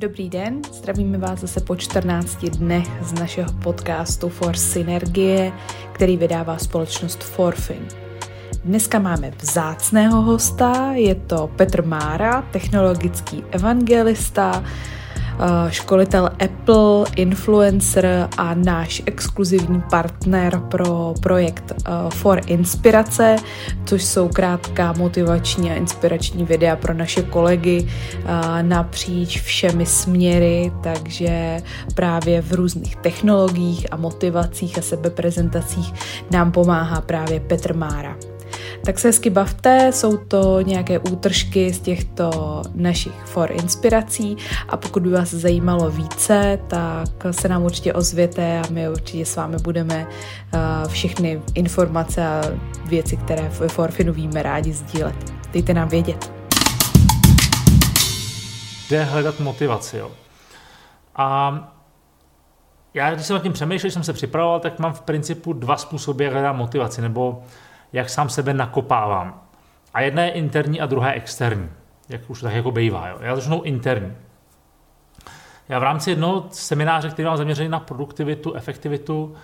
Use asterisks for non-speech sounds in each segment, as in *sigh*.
Dobrý den, zdravíme vás zase po 14 dnech z našeho podcastu For Synergie, který vydává společnost Forfin. Dneska máme vzácného hosta, je to Petr Mára, technologický evangelista, školitel Apple, influencer a náš exkluzivní partner pro projekt eh, For Inspirace, což jsou krátká motivační a inspirační videa pro naše kolegy eh, napříč všemi směry, takže právě v různých technologiích a motivacích a sebeprezentacích nám pomáhá právě Petr Mára tak se hezky bavte, jsou to nějaké útržky z těchto našich for inspirací a pokud by vás zajímalo více, tak se nám určitě ozvěte a my určitě s vámi budeme uh, všechny informace a věci, které v Forfinu víme rádi sdílet. Dejte nám vědět. Jde hledat motivaci, jo. A já, když jsem nad tím přemýšlel, jsem se připravoval, tak mám v principu dva způsoby, jak hledám motivaci, nebo jak sám sebe nakopávám. A jedna je interní a druhá je externí, jak už tak jako bývá. Jo. Já začnu interní. Já v rámci jednoho semináře, který mám zaměřený na produktivitu, efektivitu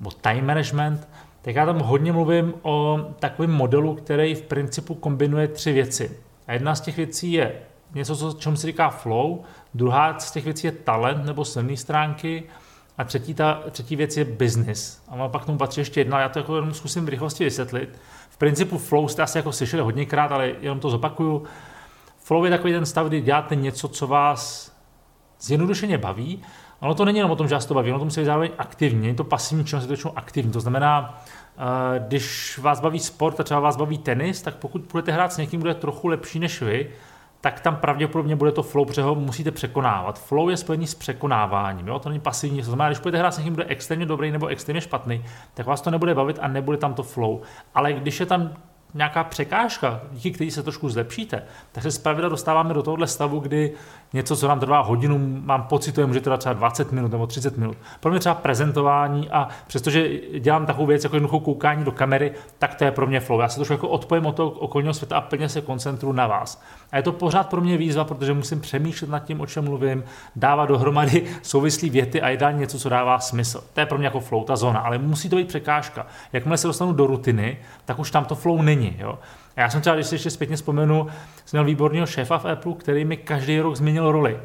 nebo time management, tak já tam hodně mluvím o takovém modelu, který v principu kombinuje tři věci. A jedna z těch věcí je něco, co, čemu se říká flow, druhá z těch věcí je talent nebo silné stránky a třetí, ta, třetí věc je business. A pak tomu patří ještě jedna, já to jako jenom zkusím v rychlosti vysvětlit. V principu flow jste asi jako slyšeli hodněkrát, ale jenom to zopakuju. Flow je takový ten stav, kdy děláte něco, co vás zjednodušeně baví. Ono to není jenom o tom, že vás to baví, ono to musí být zároveň aktivní. Není to pasivní činnost, je to aktivní. To znamená, eh, když vás baví sport a třeba vás baví tenis, tak pokud budete hrát s někým, kdo je trochu lepší než vy, tak tam pravděpodobně bude to flow, protože ho musíte překonávat. Flow je spojený s překonáváním, jo? to není pasivní. To znamená, když budete hrát s někým, kdo je extrémně dobrý nebo extrémně špatný, tak vás to nebude bavit a nebude tam to flow. Ale když je tam nějaká překážka, díky který se trošku zlepšíte, tak se zpravidla dostáváme do tohohle stavu, kdy něco, co nám trvá hodinu, mám pocit, že může trvat třeba 20 minut nebo 30 minut. Pro mě třeba prezentování a přestože dělám takovou věc jako jednoduchou koukání do kamery, tak to je pro mě flow. Já se trošku jako odpojím od toho okolního světa a plně se koncentruji na vás. A je to pořád pro mě výzva, protože musím přemýšlet nad tím, o čem mluvím, dávat dohromady souvislé věty a je něco, co dává smysl. To je pro mě jako flow, ta zóna, ale musí to být překážka. Jakmile se dostanu do rutiny, tak už tam to flow není. Jo? A já jsem třeba, když si ještě zpětně vzpomenu, jsem měl výborného šéfa v Apple, který mi každý rok změnil roli.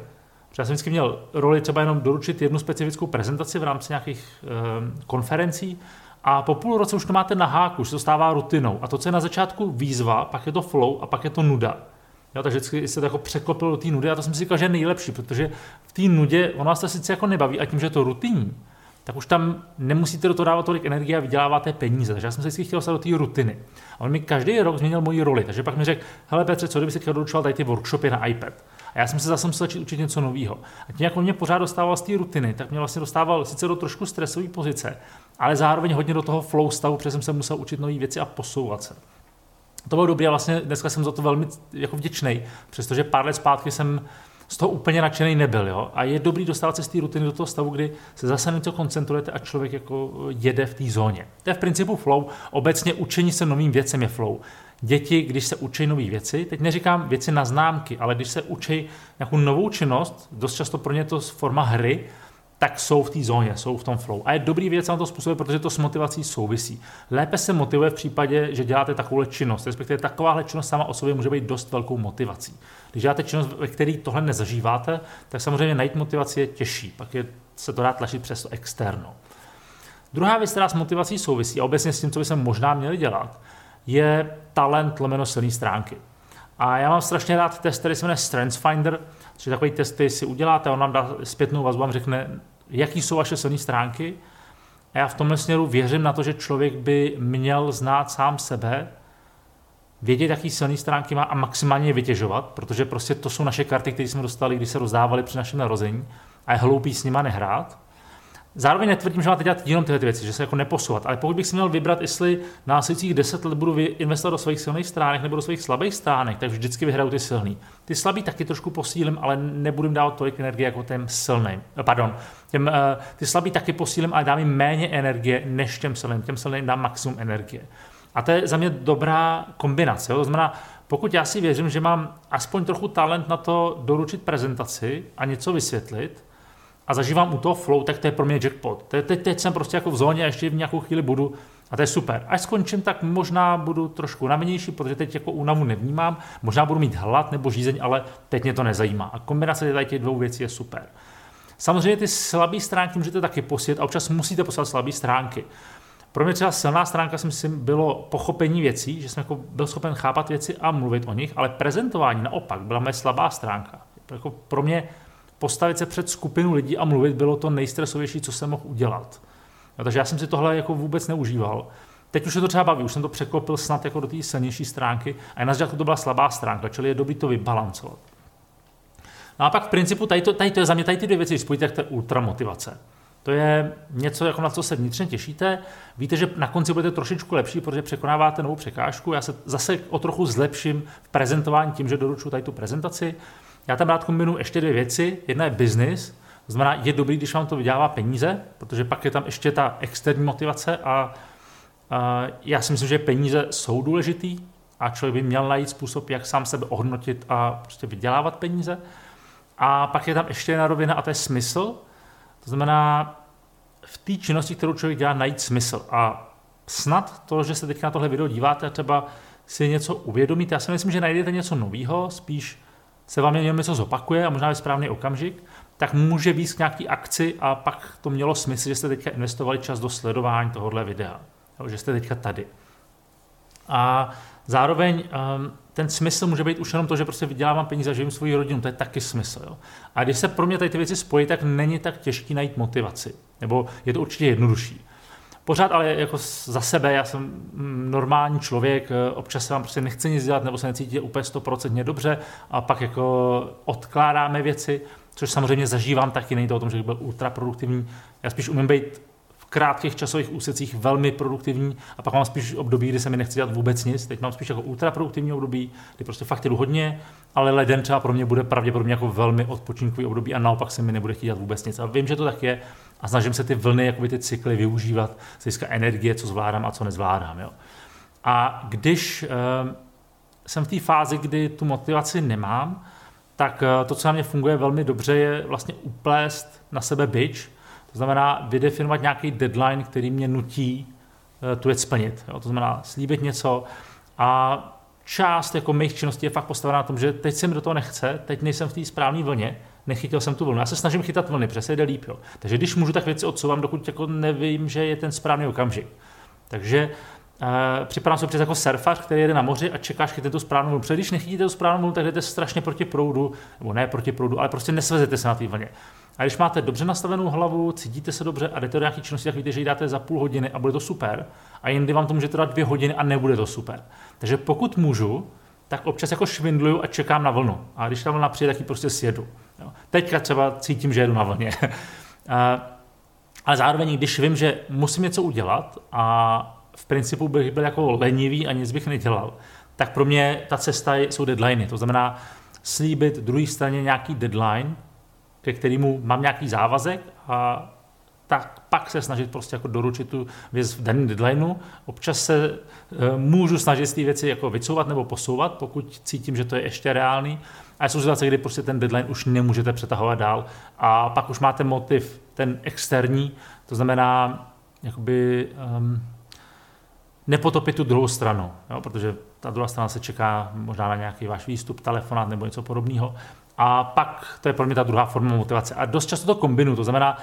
Já jsem vždycky měl roli třeba jenom doručit jednu specifickou prezentaci v rámci nějakých e, konferencí a po půl roce už to máte na háku, už to stává rutinou. A to, co je na začátku výzva, pak je to flow a pak je to nuda. Jo, takže vždycky se to jako překlopilo do té nudy a to jsem si říkal, že je nejlepší, protože v té nudě vás to sice jako nebaví a tím, že je to rutinní, tak už tam nemusíte do toho dávat tolik energie a vyděláváte peníze. Takže já jsem se vždycky chtěl dostat do té rutiny. A on mi každý rok změnil moji roli. Takže pak mi řekl, hele Petře, co kdyby si doručoval tady ty workshopy na iPad? A já jsem se zase musel začít učit něco nového. A tím, jak on mě pořád dostával z té rutiny, tak mě vlastně dostával sice do trošku stresové pozice, ale zároveň hodně do toho flow stavu, protože jsem se musel učit nové věci a posouvat se. To bylo dobré a vlastně dneska jsem za to velmi jako vděčný, přestože pár let zpátky jsem z toho úplně nadšený nebyl. Jo? A je dobrý dostávat se z té rutiny do toho stavu, kdy se zase něco koncentrujete a člověk jako jede v té zóně. To je v principu flow. Obecně učení se novým věcem je flow. Děti, když se učí nové věci, teď neříkám věci na známky, ale když se učí nějakou novou činnost, dost často pro ně to forma hry, tak jsou v té zóně, jsou v tom flow. A je dobrý věc na to způsobuje, protože to s motivací souvisí. Lépe se motivuje v případě, že děláte takovou činnost, respektive takováhle činnost sama o sobě může být dost velkou motivací. Když děláte činnost, ve které tohle nezažíváte, tak samozřejmě najít motivaci je těžší, pak je, se to dá tlačit přes to externo. Druhá věc, která s motivací souvisí, a obecně s tím, co bychom možná měli dělat, je talent lomeno silné stránky. A já mám strašně rád test, který se jmenuje StrengthsFinder, což je takový test, který si uděláte, on nám dá zpětnou vazbu, vám řekne, jaký jsou vaše silné stránky. A já v tomhle směru věřím na to, že člověk by měl znát sám sebe, vědět, jaký silné stránky má a maximálně je vytěžovat, protože prostě to jsou naše karty, které jsme dostali, když se rozdávali při našem narození a je hloupý s nima nehrát. Zároveň netvrdím, že máte dělat jenom tyhle věci, že se jako neposouvat, ale pokud bych si měl vybrat, jestli následujících 10 let budu investovat do svých silných stránek nebo do svých slabých stránek, tak vždycky vyhraju ty silný. Ty slabý taky trošku posílím, ale nebudu dávat tolik energie jako těm silným. Eh, pardon, těm, uh, ty slabý taky posílím, ale dám jim méně energie než těm silným. Těm silným dám maximum energie. A to je za mě dobrá kombinace. Jo? To znamená, pokud já si věřím, že mám aspoň trochu talent na to doručit prezentaci a něco vysvětlit, a zažívám u toho flow, tak to je pro mě jackpot. Teď, teď, teď jsem prostě jako v zóně a ještě v nějakou chvíli budu a to je super. Až skončím, tak možná budu trošku unavenější, protože teď jako únavu nevnímám, možná budu mít hlad nebo žízeň, ale teď mě to nezajímá. A kombinace těch dvou věcí je super. Samozřejmě ty slabé stránky můžete taky posílit a občas musíte poslat slabé stránky. Pro mě třeba silná stránka si myslím bylo pochopení věcí, že jsem jako byl schopen chápat věci a mluvit o nich, ale prezentování naopak byla moje slabá stránka. Jako pro mě postavit se před skupinu lidí a mluvit bylo to nejstresovější, co jsem mohl udělat. No, takže já jsem si tohle jako vůbec neužíval. Teď už se to třeba baví, už jsem to překlopil snad jako do té silnější stránky a na začátku to byla slabá stránka, čili je dobrý to vybalancovat. No a pak v principu tady to, tady to je za mě tady ty dvě věci spojit, tak to je ultramotivace. To je něco, jako na co se vnitřně těšíte. Víte, že na konci budete trošičku lepší, protože překonáváte novou překážku. Já se zase o trochu zlepším v prezentování tím, že doručuji tady tu prezentaci. Já tam rád kombinuji ještě dvě věci. Jedna je business, to znamená, je dobrý, když vám to vydělává peníze, protože pak je tam ještě ta externí motivace a, a já si myslím, že peníze jsou důležitý a člověk by měl najít způsob, jak sám sebe ohodnotit a prostě vydělávat peníze. A pak je tam ještě jedna rovina a to je smysl. To znamená, v té činnosti, kterou člověk dělá, najít smysl. A snad to, že se teď na tohle video díváte, třeba si něco uvědomíte. Já si myslím, že najdete něco nového, spíš se vám jenom něco zopakuje a možná ve správný okamžik, tak může víc k nějaký akci a pak to mělo smysl, že jste teďka investovali čas do sledování tohohle videa, že jste teďka tady. A zároveň um, ten smysl může být už jenom to, že prostě vydělávám peníze a živím svoji rodinu, to je taky smysl. Jo? A když se pro mě tady ty věci spojí, tak není tak těžký najít motivaci. Nebo je to určitě jednodušší. Pořád ale jako za sebe, já jsem normální člověk, eh, občas se vám prostě nechce nic dělat, nebo se necítí úplně 100% dobře a pak jako odkládáme věci, což samozřejmě zažívám taky, není to o tom, že bych byl ultraproduktivní. Já spíš umím být v krátkých časových úsecích velmi produktivní a pak mám spíš období, kdy se mi nechce dělat vůbec nic. Teď mám spíš jako ultraproduktivní období, kdy prostě fakt jdu hodně, ale leden třeba pro mě bude pravděpodobně jako velmi odpočinkový období a naopak se mi nebude chtít dělat vůbec nic. A vím, že to tak je a snažím se ty vlny, jakoby ty cykly využívat z hlediska energie, co zvládám a co nezvládám. Jo. A když uh, jsem v té fázi, kdy tu motivaci nemám, tak uh, to, co na mě funguje velmi dobře, je vlastně uplést na sebe byč, to znamená vydefinovat nějaký deadline, který mě nutí uh, tu věc splnit. Jo. To znamená slíbit něco a část jako mých činností je fakt postavená na tom, že teď se mi do toho nechce, teď nejsem v té správné vlně, nechytil jsem tu vlnu. Já se snažím chytat vlny, přesně jde líp. Jo. Takže když můžu, tak věci odsouvám, dokud jako nevím, že je ten správný okamžik. Takže uh, připadám se přes jako surfař, který jede na moři a čekáš chytit tu správnou vlnu. Protože když nechytíte tu správnou vlnu, tak jdete strašně proti proudu, nebo ne proti proudu, ale prostě nesvezete se na té vlně. A když máte dobře nastavenou hlavu, cítíte se dobře a jdete do nějaké činnosti, tak víte, že ji dáte za půl hodiny a bude to super. A jindy vám to může dát dvě hodiny a nebude to super. Takže pokud můžu, tak občas jako švindluju a čekám na vlnu. A když ta vlna přijde, tak ji prostě sjedu. Jo. Teďka třeba cítím, že jedu na vlně. *laughs* Ale zároveň, když vím, že musím něco udělat a v principu bych byl jako lenivý a nic bych nedělal, tak pro mě ta cesta jsou deadliny. To znamená slíbit druhé straně nějaký deadline, ke kterému mám nějaký závazek a tak pak se snažit prostě jako doručit tu věc v daném deadlineu. Občas se e, můžu snažit ty věci jako vycouvat nebo posouvat, pokud cítím, že to je ještě reálný. A jsou situace, kdy prostě ten deadline už nemůžete přetahovat dál. A pak už máte motiv, ten externí, to znamená, jakoby um, nepotopit tu druhou stranu, jo, protože ta druhá strana se čeká možná na nějaký váš výstup, telefonát nebo něco podobného. A pak to je pro mě ta druhá forma motivace. A dost často to kombinu, to znamená,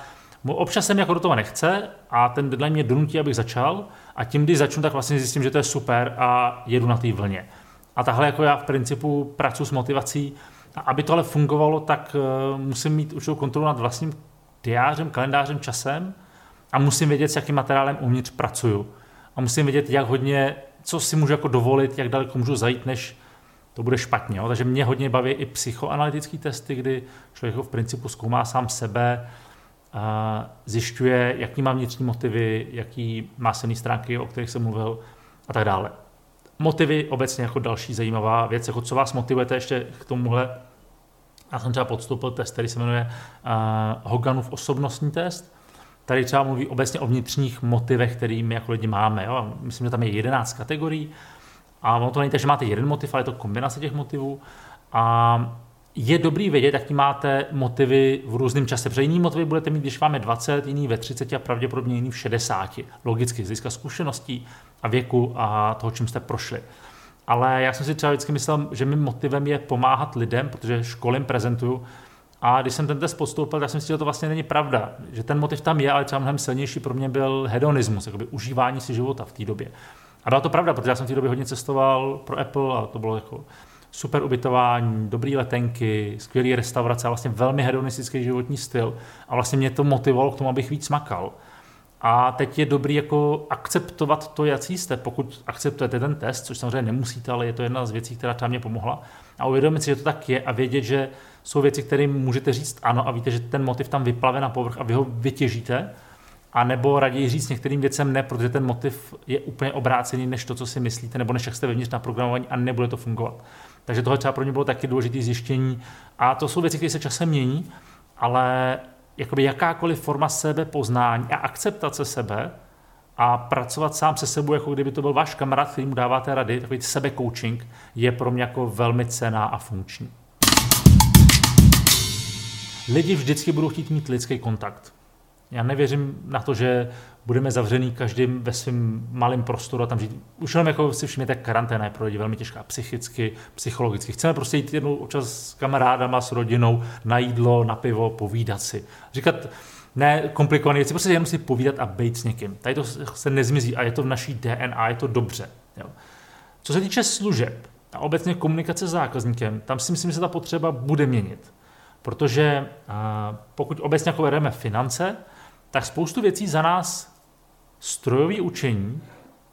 Občas se mi jako do toho nechce a ten deadline mě donutí, abych začal a tím, když začnu, tak vlastně zjistím, že to je super a jedu na té vlně. A tahle jako já v principu pracuji s motivací a aby to ale fungovalo, tak uh, musím mít určitou kontrolu nad vlastním diářem, kalendářem, časem a musím vědět, s jakým materiálem uvnitř pracuju. A musím vědět, jak hodně, co si můžu jako dovolit, jak daleko můžu zajít, než to bude špatně. Jo? Takže mě hodně baví i psychoanalytické testy, kdy člověk v principu zkoumá sám sebe, zjišťuje, jaký má vnitřní motivy, jaký má silné stránky, o kterých jsem mluvil a tak dále. Motivy obecně jako další zajímavá věc, jako co vás motivujete ještě k tomuhle. Já jsem třeba podstoupil test, který se jmenuje uh, Hoganův osobnostní test. tady třeba mluví obecně o vnitřních motivech, který my jako lidi máme. Jo? Myslím, že tam je 11 kategorií a ono to není tak, že máte jeden motiv, ale je to kombinace těch motivů. A je dobrý vědět, jaký máte motivy v různém čase. Protože jiný motivy budete mít, když vám je 20, jiný ve 30 a pravděpodobně jiný v 60. Logicky, z hlediska zkušeností a věku a toho, čím jste prošli. Ale já jsem si třeba vždycky myslel, že mým motivem je pomáhat lidem, protože školím prezentuju. A když jsem ten test podstoupil, tak jsem si že to vlastně není pravda. Že ten motiv tam je, ale třeba mnohem silnější pro mě byl hedonismus, jakoby užívání si života v té době. A byla to pravda, protože já jsem v té době hodně cestoval pro Apple a to bylo jako super ubytování, dobré letenky, skvělé restaurace a vlastně velmi hedonistický životní styl. A vlastně mě to motivovalo k tomu, abych víc makal. A teď je dobrý jako akceptovat to, jak jste, pokud akceptujete ten test, což samozřejmě nemusíte, ale je to jedna z věcí, která tam mě pomohla. A uvědomit si, že to tak je a vědět, že jsou věci, které můžete říct ano a víte, že ten motiv tam vyplave na povrch a vy ho vytěžíte, a nebo raději říct některým věcem ne, protože ten motiv je úplně obrácený než to, co si myslíte, nebo než jak jste vevnitř na programování a nebude to fungovat. Takže tohle třeba pro mě bylo taky důležité zjištění. A to jsou věci, které se časem mění, ale jakoby jakákoliv forma sebepoznání a akceptace sebe a pracovat sám se sebou, jako kdyby to byl váš kamarád, který mu dáváte rady, takový sebe-coaching, je pro mě jako velmi cená a funkční. Lidi vždycky budou chtít mít lidský kontakt. Já nevěřím na to, že budeme zavřený každým ve svém malém prostoru a tam žít. Už jenom jako si všimněte, karanténa je pro lidi velmi těžká psychicky, psychologicky. Chceme prostě jít jednou občas s kamarádama, s rodinou, na jídlo, na pivo, povídat si. Říkat, ne komplikované věci, prostě jenom si povídat a být s někým. Tady to se nezmizí a je to v naší DNA, je to dobře. Jo. Co se týče služeb a obecně komunikace s zákazníkem, tam si myslím, že se ta potřeba bude měnit. Protože pokud obecně jako vedeme finance, tak spoustu věcí za nás strojové učení,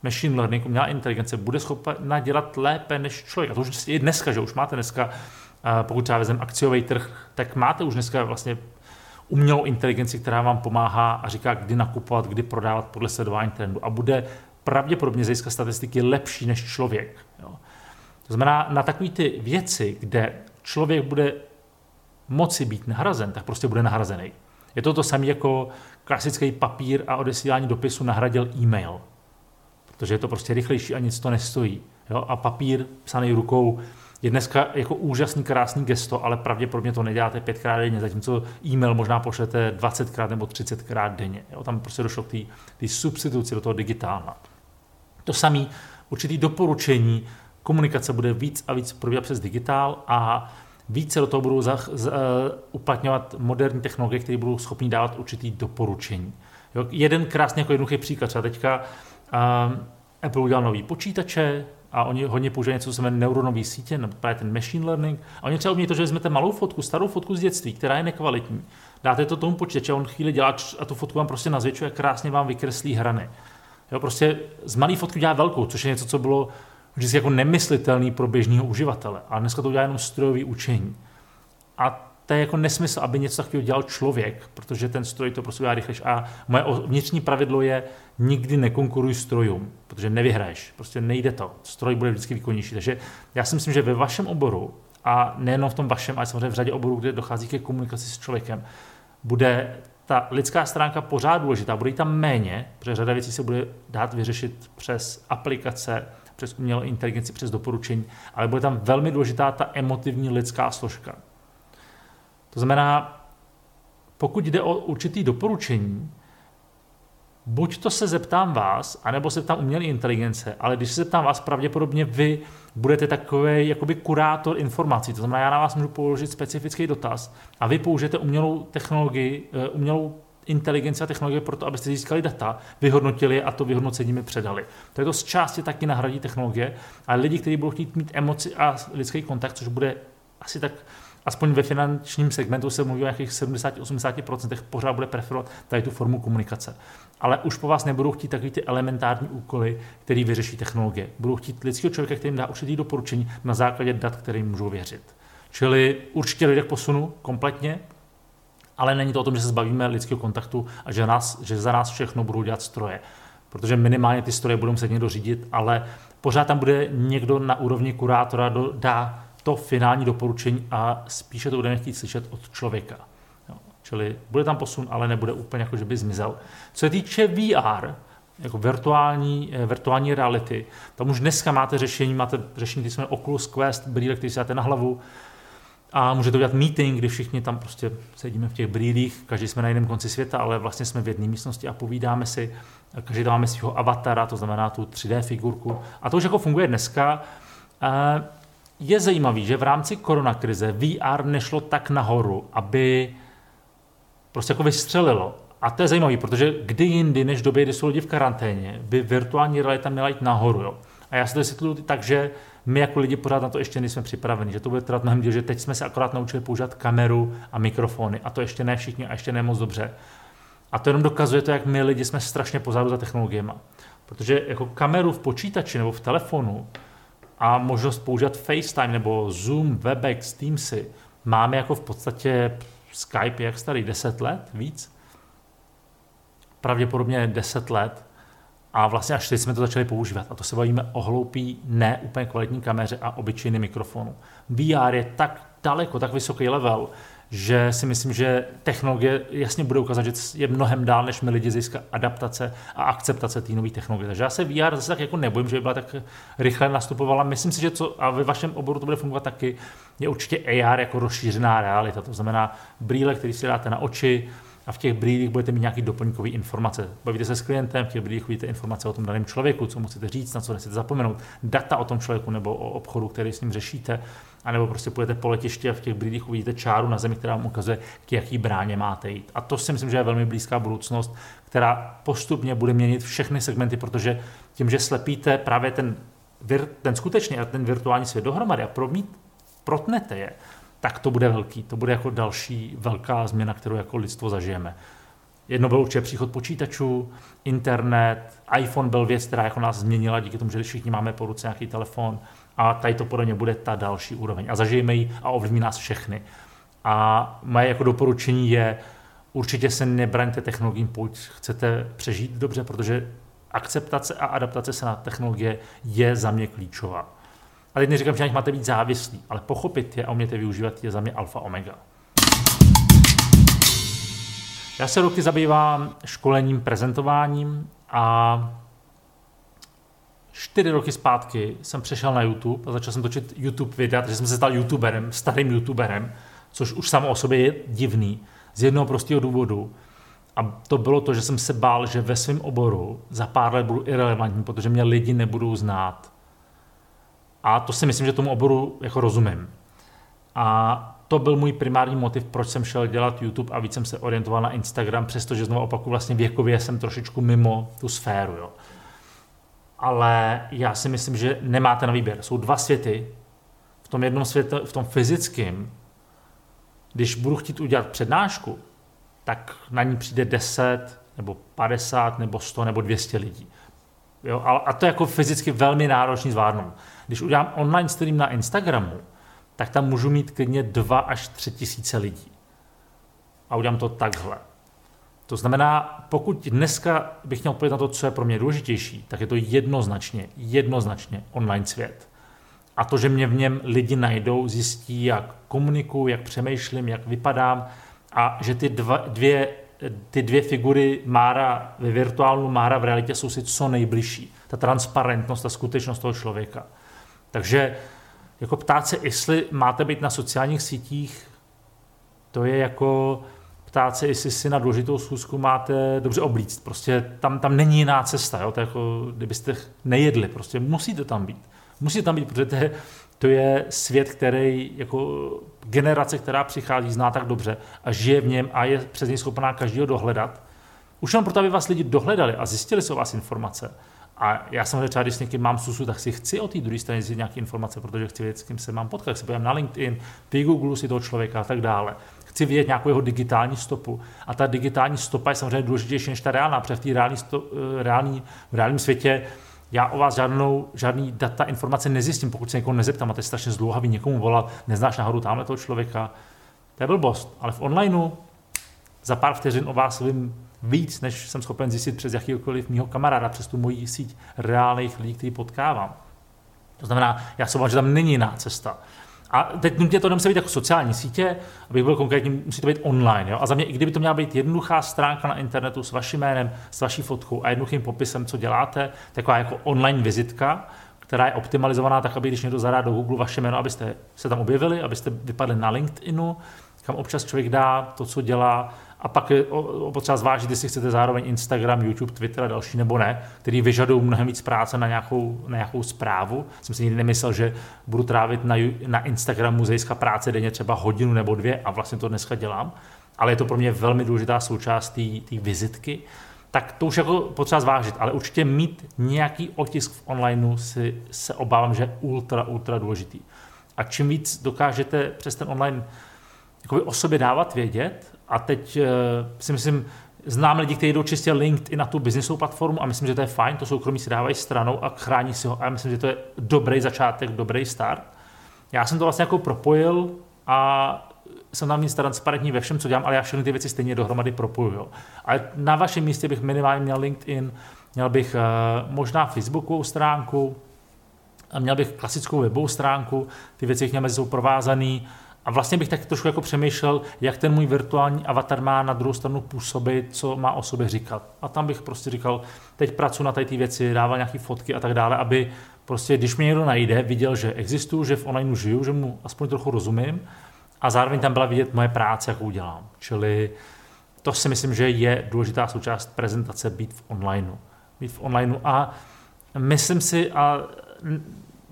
machine learning, umělá inteligence, bude schopna dělat lépe než člověk. A to už je dneska, že už máte dneska, pokud třeba vezmeme akciový trh, tak máte už dneska vlastně umělou inteligenci, která vám pomáhá a říká, kdy nakupovat, kdy prodávat podle sledování trendu a bude pravděpodobně z statistiky lepší než člověk. Jo. To znamená, na takové ty věci, kde člověk bude moci být nahrazen, tak prostě bude nahrazený. Je to to samé jako klasický papír a odesílání dopisu nahradil e-mail. Protože je to prostě rychlejší a nic to nestojí. Jo? A papír psaný rukou je dneska jako úžasný, krásný gesto, ale pravděpodobně to neděláte pětkrát denně, zatímco e-mail možná pošlete 20krát nebo 30krát denně. Jo? Tam prostě došlo k té substituci do toho digitálna. To samé, určitý doporučení, komunikace bude víc a víc probíhat přes digitál a více do toho budou za, z, uh, uplatňovat moderní technologie, které budou schopni dávat určitý doporučení. Jo, jeden krásný jako jednoduchý příklad, třeba teďka uh, Apple udělal nový počítače a oni hodně používají něco, co se jmenuje neuronové sítě, nebo právě ten machine learning. A oni třeba umějí to, že vezmete malou fotku, starou fotku z dětství, která je nekvalitní, dáte to tomu počítači a on chvíli dělá a tu fotku vám prostě nazvětšuje, krásně vám vykreslí hrany. Jo, prostě z malé fotky dělá velkou, což je něco, co bylo vždycky jako nemyslitelný pro běžného uživatele. A dneska to udělá jenom strojový učení. A to je jako nesmysl, aby něco takového dělal člověk, protože ten stroj to prostě udělá rychlejš. A moje vnitřní pravidlo je nikdy nekonkuruj strojům, protože nevyhraješ. Prostě nejde to. Stroj bude vždycky výkonnější. Takže já si myslím, že ve vašem oboru, a nejenom v tom vašem, ale samozřejmě v řadě oborů, kde dochází ke komunikaci s člověkem, bude ta lidská stránka pořád důležitá. Bude jí tam méně, protože řada věcí se bude dát vyřešit přes aplikace, přes umělou inteligenci, přes doporučení, ale bude tam velmi důležitá ta emotivní lidská složka. To znamená, pokud jde o určitý doporučení, buď to se zeptám vás, anebo se zeptám umělé inteligence, ale když se zeptám vás, pravděpodobně vy budete takový jakoby kurátor informací. To znamená, já na vás můžu položit specifický dotaz a vy použijete umělou technologii, eh, umělou inteligenci a technologie pro to, abyste získali data, vyhodnotili a to vyhodnocení mi předali. To je to z části taky nahradí technologie, ale lidi, kteří budou chtít mít emoci a lidský kontakt, což bude asi tak aspoň ve finančním segmentu se mluví o nějakých 70-80%, pořád bude preferovat tady tu formu komunikace. Ale už po vás nebudou chtít takový ty elementární úkoly, který vyřeší technologie. Budou chtít lidského člověka, který jim dá určitý doporučení na základě dat, kterým můžou věřit. Čili určitě dojde k posunu kompletně, ale není to o tom, že se zbavíme lidského kontaktu a že, nás, že za nás všechno budou dělat stroje. Protože minimálně ty stroje budou muset někdo řídit, ale pořád tam bude někdo na úrovni kurátora, do, dá to finální doporučení a spíše to budeme chtít slyšet od člověka. Jo. Čili bude tam posun, ale nebude úplně jako, že by zmizel. Co se týče VR, jako virtuální, eh, virtuální reality, tam už dneska máte řešení, máte řešení, když jsme Oculus Quest, brýle, který si dáte na hlavu, a můžete udělat meeting, kdy všichni tam prostě sedíme v těch brýlích, každý jsme na jiném konci světa, ale vlastně jsme v jedné místnosti a povídáme si, každý dáme svého avatara, to znamená tu 3D figurku. A to už jako funguje dneska. Je zajímavý, že v rámci koronakrize VR nešlo tak nahoru, aby prostě jako vystřelilo. A to je zajímavé, protože kdy jindy, než v době, kdy jsou lidi v karanténě, by virtuální realita měla jít nahoru. Jo. A já si to vysvětluji tak, že my jako lidi pořád na to ještě nejsme připraveni, že to bude trvat mnohem díl, že teď jsme se akorát naučili používat kameru a mikrofony a to ještě ne všichni a ještě ne moc dobře. A to jenom dokazuje to, jak my lidi jsme strašně pozadu za technologiemi. Protože jako kameru v počítači nebo v telefonu a možnost používat FaceTime nebo Zoom, Webex, Teamsy máme jako v podstatě Skype, jak starý, 10 let, víc? Pravděpodobně 10 let. A vlastně až teď jsme to začali používat. A to se bavíme o hloupý, ne úplně kvalitní kameře a obyčejný mikrofonu. VR je tak daleko, tak vysoký level, že si myslím, že technologie jasně bude ukázat, že je mnohem dál, než my lidi získá adaptace a akceptace té nové technologie. Takže já se VR zase tak jako nebojím, že by byla tak rychle nastupovala. Myslím si, že co, a ve vašem oboru to bude fungovat taky, je určitě AR jako rozšířená realita. To znamená brýle, které si dáte na oči, a v těch brýlích budete mít nějaký doplňkový informace. Bavíte se s klientem, v těch brýlích vidíte informace o tom daném člověku, co musíte říct, na co nechcete zapomenout, data o tom člověku nebo o obchodu, který s ním řešíte, anebo prostě půjdete po letišti a v těch brýlích uvidíte čáru na zemi, která vám ukazuje, k jaký bráně máte jít. A to si myslím, že je velmi blízká budoucnost, která postupně bude měnit všechny segmenty, protože tím, že slepíte právě ten, ten skutečný a ten virtuální svět dohromady a promít, protnete je, tak to bude velký. To bude jako další velká změna, kterou jako lidstvo zažijeme. Jedno byl určitě příchod počítačů, internet, iPhone byl věc, která jako nás změnila díky tomu, že všichni máme po ruce nějaký telefon a tady to podle mě bude ta další úroveň. A zažijeme ji a ovlivní nás všechny. A moje jako doporučení je, určitě se nebraňte technologiím, pokud chcete přežít dobře, protože akceptace a adaptace se na technologie je za mě klíčová. A teď neříkám, že na nich máte být závislí, ale pochopit je a umět je využívat je za mě alfa omega. Já se roky zabývám školením, prezentováním a čtyři roky zpátky jsem přešel na YouTube a začal jsem točit YouTube videa, takže jsem se stal YouTuberem, starým YouTuberem, což už samo o sobě je divný, z jednoho prostého důvodu. A to bylo to, že jsem se bál, že ve svém oboru za pár let budu irrelevantní, protože mě lidi nebudou znát. A to si myslím, že tomu oboru jako rozumím. A to byl můj primární motiv, proč jsem šel dělat YouTube a víc jsem se orientoval na Instagram, přestože znovu opaku vlastně věkově jsem trošičku mimo tu sféru. Jo. Ale já si myslím, že nemáte na výběr. Jsou dva světy. V tom jednom světě, v tom fyzickém, když budu chtít udělat přednášku, tak na ní přijde 10 nebo 50 nebo 100 nebo 200 lidí. Jo, a to je jako fyzicky velmi náročný zvládnout. Když udělám online stream na Instagramu, tak tam můžu mít klidně 2 až 3 tisíce lidí. A udělám to takhle. To znamená, pokud dneska bych měl odpovědět na to, co je pro mě důležitější, tak je to jednoznačně, jednoznačně online svět. A to, že mě v něm lidi najdou, zjistí, jak komunikuju, jak přemýšlím, jak vypadám a že ty dva, dvě, ty dvě figury Mára ve virtuálnu, Mára v realitě jsou si co nejbližší. Ta transparentnost, ta skutečnost toho člověka. Takže jako ptát se, jestli máte být na sociálních sítích, to je jako ptát se, jestli si na důležitou schůzku máte dobře oblíct. Prostě tam, tam není jiná cesta. Jo? To je jako, kdybyste nejedli, prostě musíte tam být. Musíte tam být, protože to je, to je svět, který jako generace, která přichází, zná tak dobře a žije v něm a je přes něj schopná každého dohledat. Už jenom proto, aby vás lidi dohledali a zjistili se o vás informace, a já jsem třeba, když s někým mám susu, tak si chci o té druhé straně zjistit nějaké informace, protože chci vědět, s kým se mám potkat. Chci podívat na LinkedIn, Google si toho člověka a tak dále. Chci vidět nějakou jeho digitální stopu. A ta digitální stopa je samozřejmě důležitější než ta reálná, protože v reální, sto, eh, reální, v reálním světě já o vás žádnou, žádný data, informace nezjistím, pokud se někoho nezeptám, a to je strašně zdlouhavý někomu volat, neznáš náhodou tamhle toho člověka. To je blbost. Ale v onlineu za pár vteřin o vás vím víc, než jsem schopen zjistit přes jakýkoliv mýho kamaráda, přes tu moji síť reálných lidí, který potkávám. To znamená, já se že tam není jiná cesta. A teď nutně to nemusí být jako sociální sítě, abych byl konkrétní, musí to být online. Jo? A za mě, i kdyby to měla být jednoduchá stránka na internetu s vaším jménem, s vaší fotkou a jednoduchým popisem, co děláte, taková jako online vizitka, která je optimalizovaná tak, aby když někdo zadá do Google vaše jméno, abyste se tam objevili, abyste vypadli na LinkedInu, kam občas člověk dá to, co dělá, a pak je potřeba zvážit, jestli chcete zároveň Instagram, YouTube, Twitter a další nebo ne, který vyžadují mnohem víc práce na nějakou, na nějakou zprávu. Jsem si nikdy nemyslel, že budu trávit na, na Instagramu z práce denně třeba hodinu nebo dvě a vlastně to dneska dělám. Ale je to pro mě velmi důležitá součást té vizitky. Tak to už jako potřeba zvážit, ale určitě mít nějaký otisk v onlineu si se obávám, že je ultra, ultra důležitý. A čím víc dokážete přes ten online jakoby o sobě dávat vědět, a teď uh, si myslím, znám lidi, kteří jdou čistě linked i na tu biznisovou platformu a myslím, že to je fajn, to soukromí si dávají stranou a chrání si ho a myslím, že to je dobrý začátek, dobrý start. Já jsem to vlastně jako propojil a jsem tam víc transparentní ve všem, co dělám, ale já všechny ty věci stejně dohromady propojuju. Ale na vašem místě bych minimálně měl LinkedIn, měl bych uh, možná Facebookovou stránku, měl bych klasickou webovou stránku, ty věci měl mezi sebou provázaný, a vlastně bych tak trošku jako přemýšlel, jak ten můj virtuální avatar má na druhou stranu působit, co má o sobě říkat. A tam bych prostě říkal, teď pracuji na ty věci, dával nějaké fotky a tak dále, aby prostě, když mě někdo najde, viděl, že existuju, že v onlineu žiju, že mu aspoň trochu rozumím a zároveň tam byla vidět moje práce, jakou dělám. Čili to si myslím, že je důležitá součást prezentace být v onlineu. Být v onlineu a myslím si a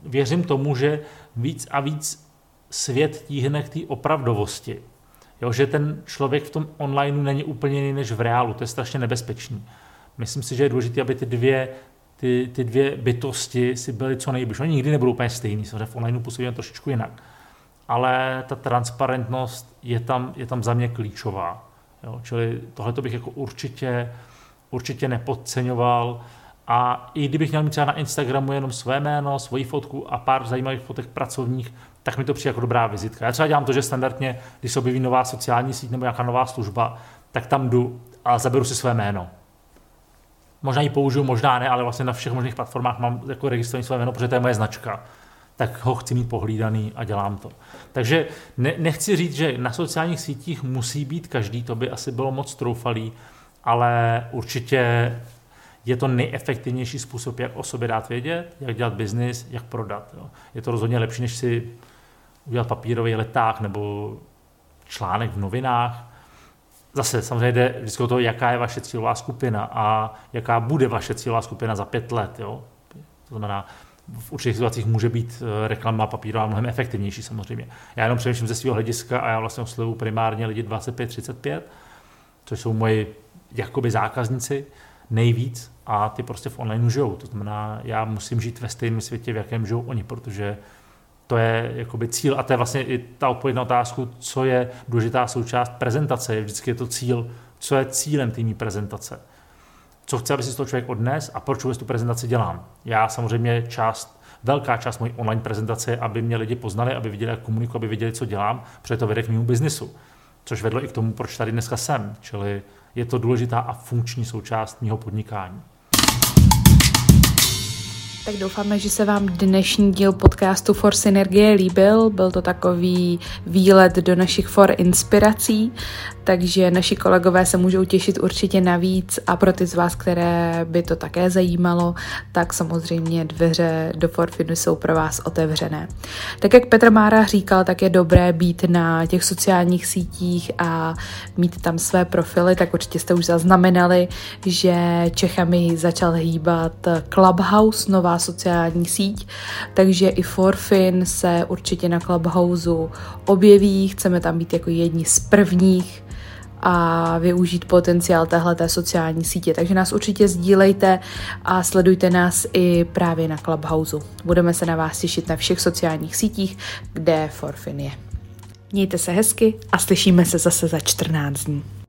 věřím tomu, že víc a víc svět tíhne k té opravdovosti. Jo, že ten člověk v tom online není úplně jiný než v reálu, to je strašně nebezpečný. Myslím si, že je důležité, aby ty dvě, ty, ty dvě bytosti si byly co nejbliž. Oni nikdy nebudou úplně stejný, samozřejmě v online působíme trošičku jinak. Ale ta transparentnost je tam, je tam za mě klíčová. Jo, čili tohle bych jako určitě, určitě nepodceňoval. A i kdybych měl mít třeba na Instagramu jenom své jméno, svoji fotku a pár zajímavých fotek pracovních, tak mi to přijde jako dobrá vizitka. Já třeba dělám to, že standardně, když se objeví nová sociální síť nebo nějaká nová služba, tak tam jdu a zaberu si své jméno. Možná ji použiju, možná ne, ale vlastně na všech možných platformách mám jako registrované své jméno, protože to je moje značka. Tak ho chci mít pohlídaný a dělám to. Takže ne, nechci říct, že na sociálních sítích musí být každý, to by asi bylo moc troufalý, ale určitě je to nejefektivnější způsob, jak o sobě dát vědět, jak dělat biznis, jak prodat. Jo. Je to rozhodně lepší, než si udělat papírový leták nebo článek v novinách. Zase samozřejmě jde vždycky o to, jaká je vaše cílová skupina a jaká bude vaše cílová skupina za pět let. Jo. To znamená, v určitých situacích může být eh, reklama papírová mnohem efektivnější samozřejmě. Já jenom přemýšlím ze svého hlediska a já vlastně oslovuju primárně lidi 25-35, což jsou moji jakoby zákazníci nejvíc a ty prostě v online žijou. To znamená, já musím žít ve stejném světě, v jakém žijou oni, protože to je jakoby cíl a to je vlastně i ta odpověď na otázku, co je důležitá součást prezentace. Je vždycky je to cíl, co je cílem té prezentace. Co chce, aby si z toho člověk odnes a proč vůbec tu prezentaci dělám. Já samozřejmě část, velká část mojí online prezentace aby mě lidi poznali, aby viděli, jak komunikuji, aby viděli, co dělám, protože to vede k mému biznisu. Což vedlo i k tomu, proč tady dneska jsem. Čili je to důležitá a funkční součást mého podnikání. Tak doufáme, že se vám dnešní díl podcastu For Synergie líbil. Byl to takový výlet do našich For inspirací, takže naši kolegové se můžou těšit určitě navíc a pro ty z vás, které by to také zajímalo, tak samozřejmě dveře do Forfinu jsou pro vás otevřené. Tak jak Petr Mára říkal, tak je dobré být na těch sociálních sítích a mít tam své profily, tak určitě jste už zaznamenali, že Čechami začal hýbat Clubhouse, nová sociální síť, takže i Forfin se určitě na Clubhouse objeví, chceme tam být jako jedni z prvních a využít potenciál téhle sociální sítě. Takže nás určitě sdílejte a sledujte nás i právě na Clubhouse. Budeme se na vás těšit na všech sociálních sítích, kde Forfin je. Mějte se hezky a slyšíme se zase za 14 dní.